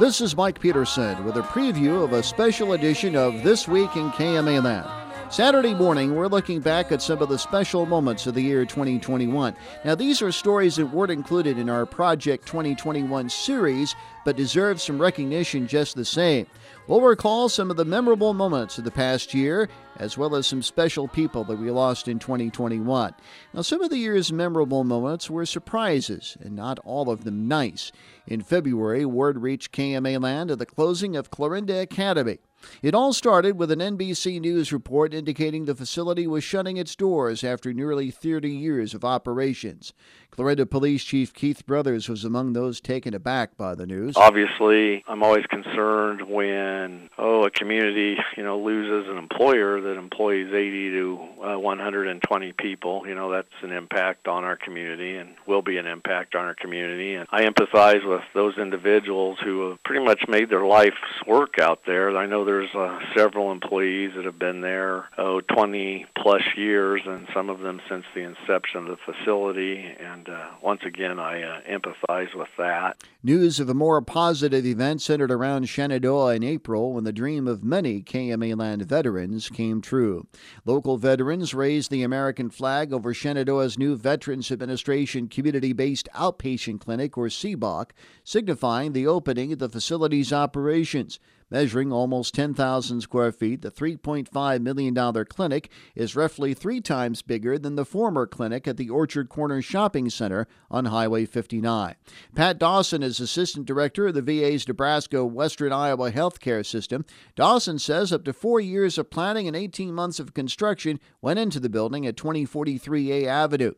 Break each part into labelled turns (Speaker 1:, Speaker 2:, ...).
Speaker 1: This is Mike Peterson with a preview of a special edition of This Week in KMA Land. Saturday morning, we're looking back at some of the special moments of the year 2021. Now, these are stories that weren't included in our Project 2021 series, but deserve some recognition just the same. We'll recall some of the memorable moments of the past year, as well as some special people that we lost in 2021. Now, some of the year's memorable moments were surprises, and not all of them nice. In February, word reached KMA Land of the closing of Clarinda Academy. It all started with an NBC News report indicating the facility was shutting its doors after nearly 30 years of operations. Clarinda Police Chief Keith Brothers was among those taken aback by the news.
Speaker 2: Obviously, I'm always concerned when oh a community you know loses an employer that employs 80 to uh, 120 people. You know that's an impact on our community and will be an impact on our community. And I empathize with those individuals who have pretty much made their life's work out there. I know there's uh, several employees that have been there oh 20 plus years, and some of them since the inception of the facility and uh, once again, I uh, empathize with that.
Speaker 1: News of a more positive event centered around Shenandoah in April when the dream of many KMA Land veterans came true. Local veterans raised the American flag over Shenandoah's new Veterans Administration community based outpatient clinic, or CBOC, signifying the opening of the facility's operations. Measuring almost 10,000 square feet, the $3.5 million clinic is roughly three times bigger than the former clinic at the Orchard Corner Shopping Center on Highway 59. Pat Dawson is Assistant Director of the VA's Nebraska Western Iowa Healthcare System. Dawson says up to four years of planning and 18 months of construction went into the building at 2043A Avenue.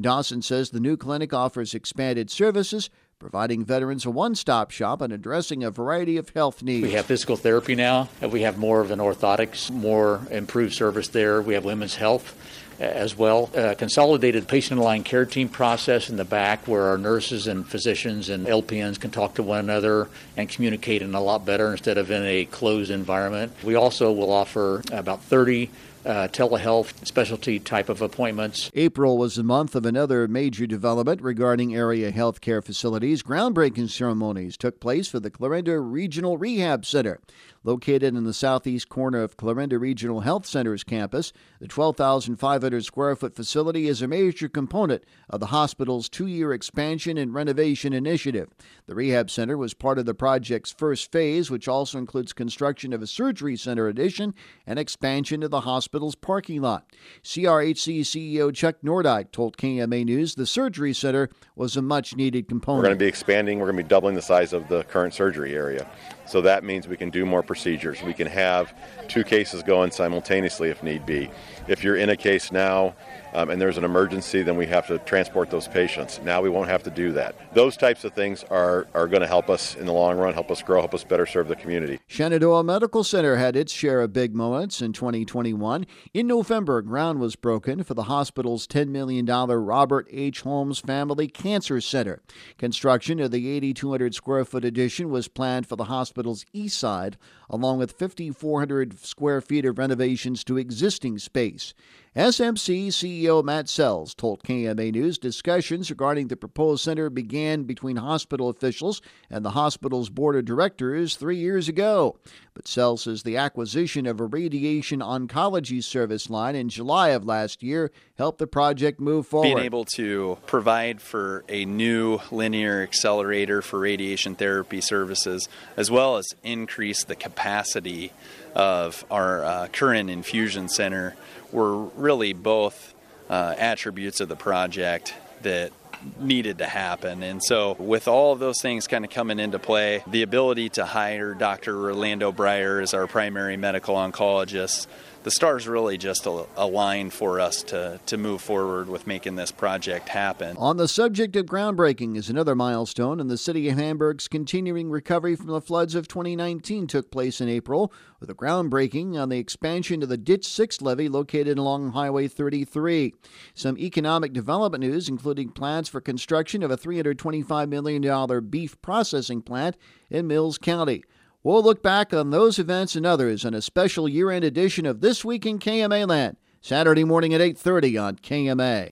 Speaker 1: Dawson says the new clinic offers expanded services providing veterans a one stop shop and addressing a variety of health needs.
Speaker 3: We have physical therapy now, we have more of an orthotics, more improved service there. We have women's health uh, as well. A consolidated patient aligned care team process in the back where our nurses and physicians and LPNs can talk to one another and communicate in a lot better instead of in a closed environment. We also will offer about 30 uh, telehealth specialty type of appointments.
Speaker 1: April was the month of another major development regarding area health care facilities. Groundbreaking ceremonies took place for the Clarinda Regional Rehab Center. Located in the southeast corner of Clarinda Regional Health Center's campus, the 12,500 square foot facility is a major component of the hospital's two year expansion and renovation initiative. The rehab center was part of the project's first phase, which also includes construction of a surgery center addition and expansion of the hospital's parking lot. CRHC CEO Chuck Nordyke told KMA News the surgery center was a much needed component.
Speaker 4: We're going to be expanding, we're going to be doubling the size of the current surgery area. So that means we can do more procedures. We can have two cases going simultaneously if need be. If you're in a case now um, and there's an emergency, then we have to transport those patients. Now we won't have to do that. Those types of things are, are going to help us in the long run, help us grow, help us better serve the community.
Speaker 1: Shenandoah Medical Center had its share of big moments in 2021. In November, ground was broken for the hospital's $10 million Robert H. Holmes Family Cancer Center. Construction of the 8,200 square foot addition was planned for the hospital's east side, along with 5,400 square feet of renovations to existing space. SMC CEO Matt Sells told KMA News discussions regarding the proposed center began between hospital officials and the hospital's board of directors three years ago. But Sells says the acquisition of a radiation oncology service line in July of last year helped the project move forward.
Speaker 5: Being able to provide for a new linear accelerator for radiation therapy services, as well as increase the capacity of our uh, current infusion center were really both uh, attributes of the project that needed to happen. And so, with all of those things kind of coming into play, the ability to hire Dr. Orlando Breyer as our primary medical oncologist the stars really just aligned for us to, to move forward with making this project happen.
Speaker 1: On the subject of groundbreaking is another milestone, and the city of Hamburg's continuing recovery from the floods of 2019 took place in April with a groundbreaking on the expansion of the Ditch 6 levee located along Highway 33. Some economic development news, including plans for construction of a $325 million beef processing plant in Mills County. We'll look back on those events and others in a special year-end edition of This Week in KMA Land, Saturday morning at 8:30 on KMA.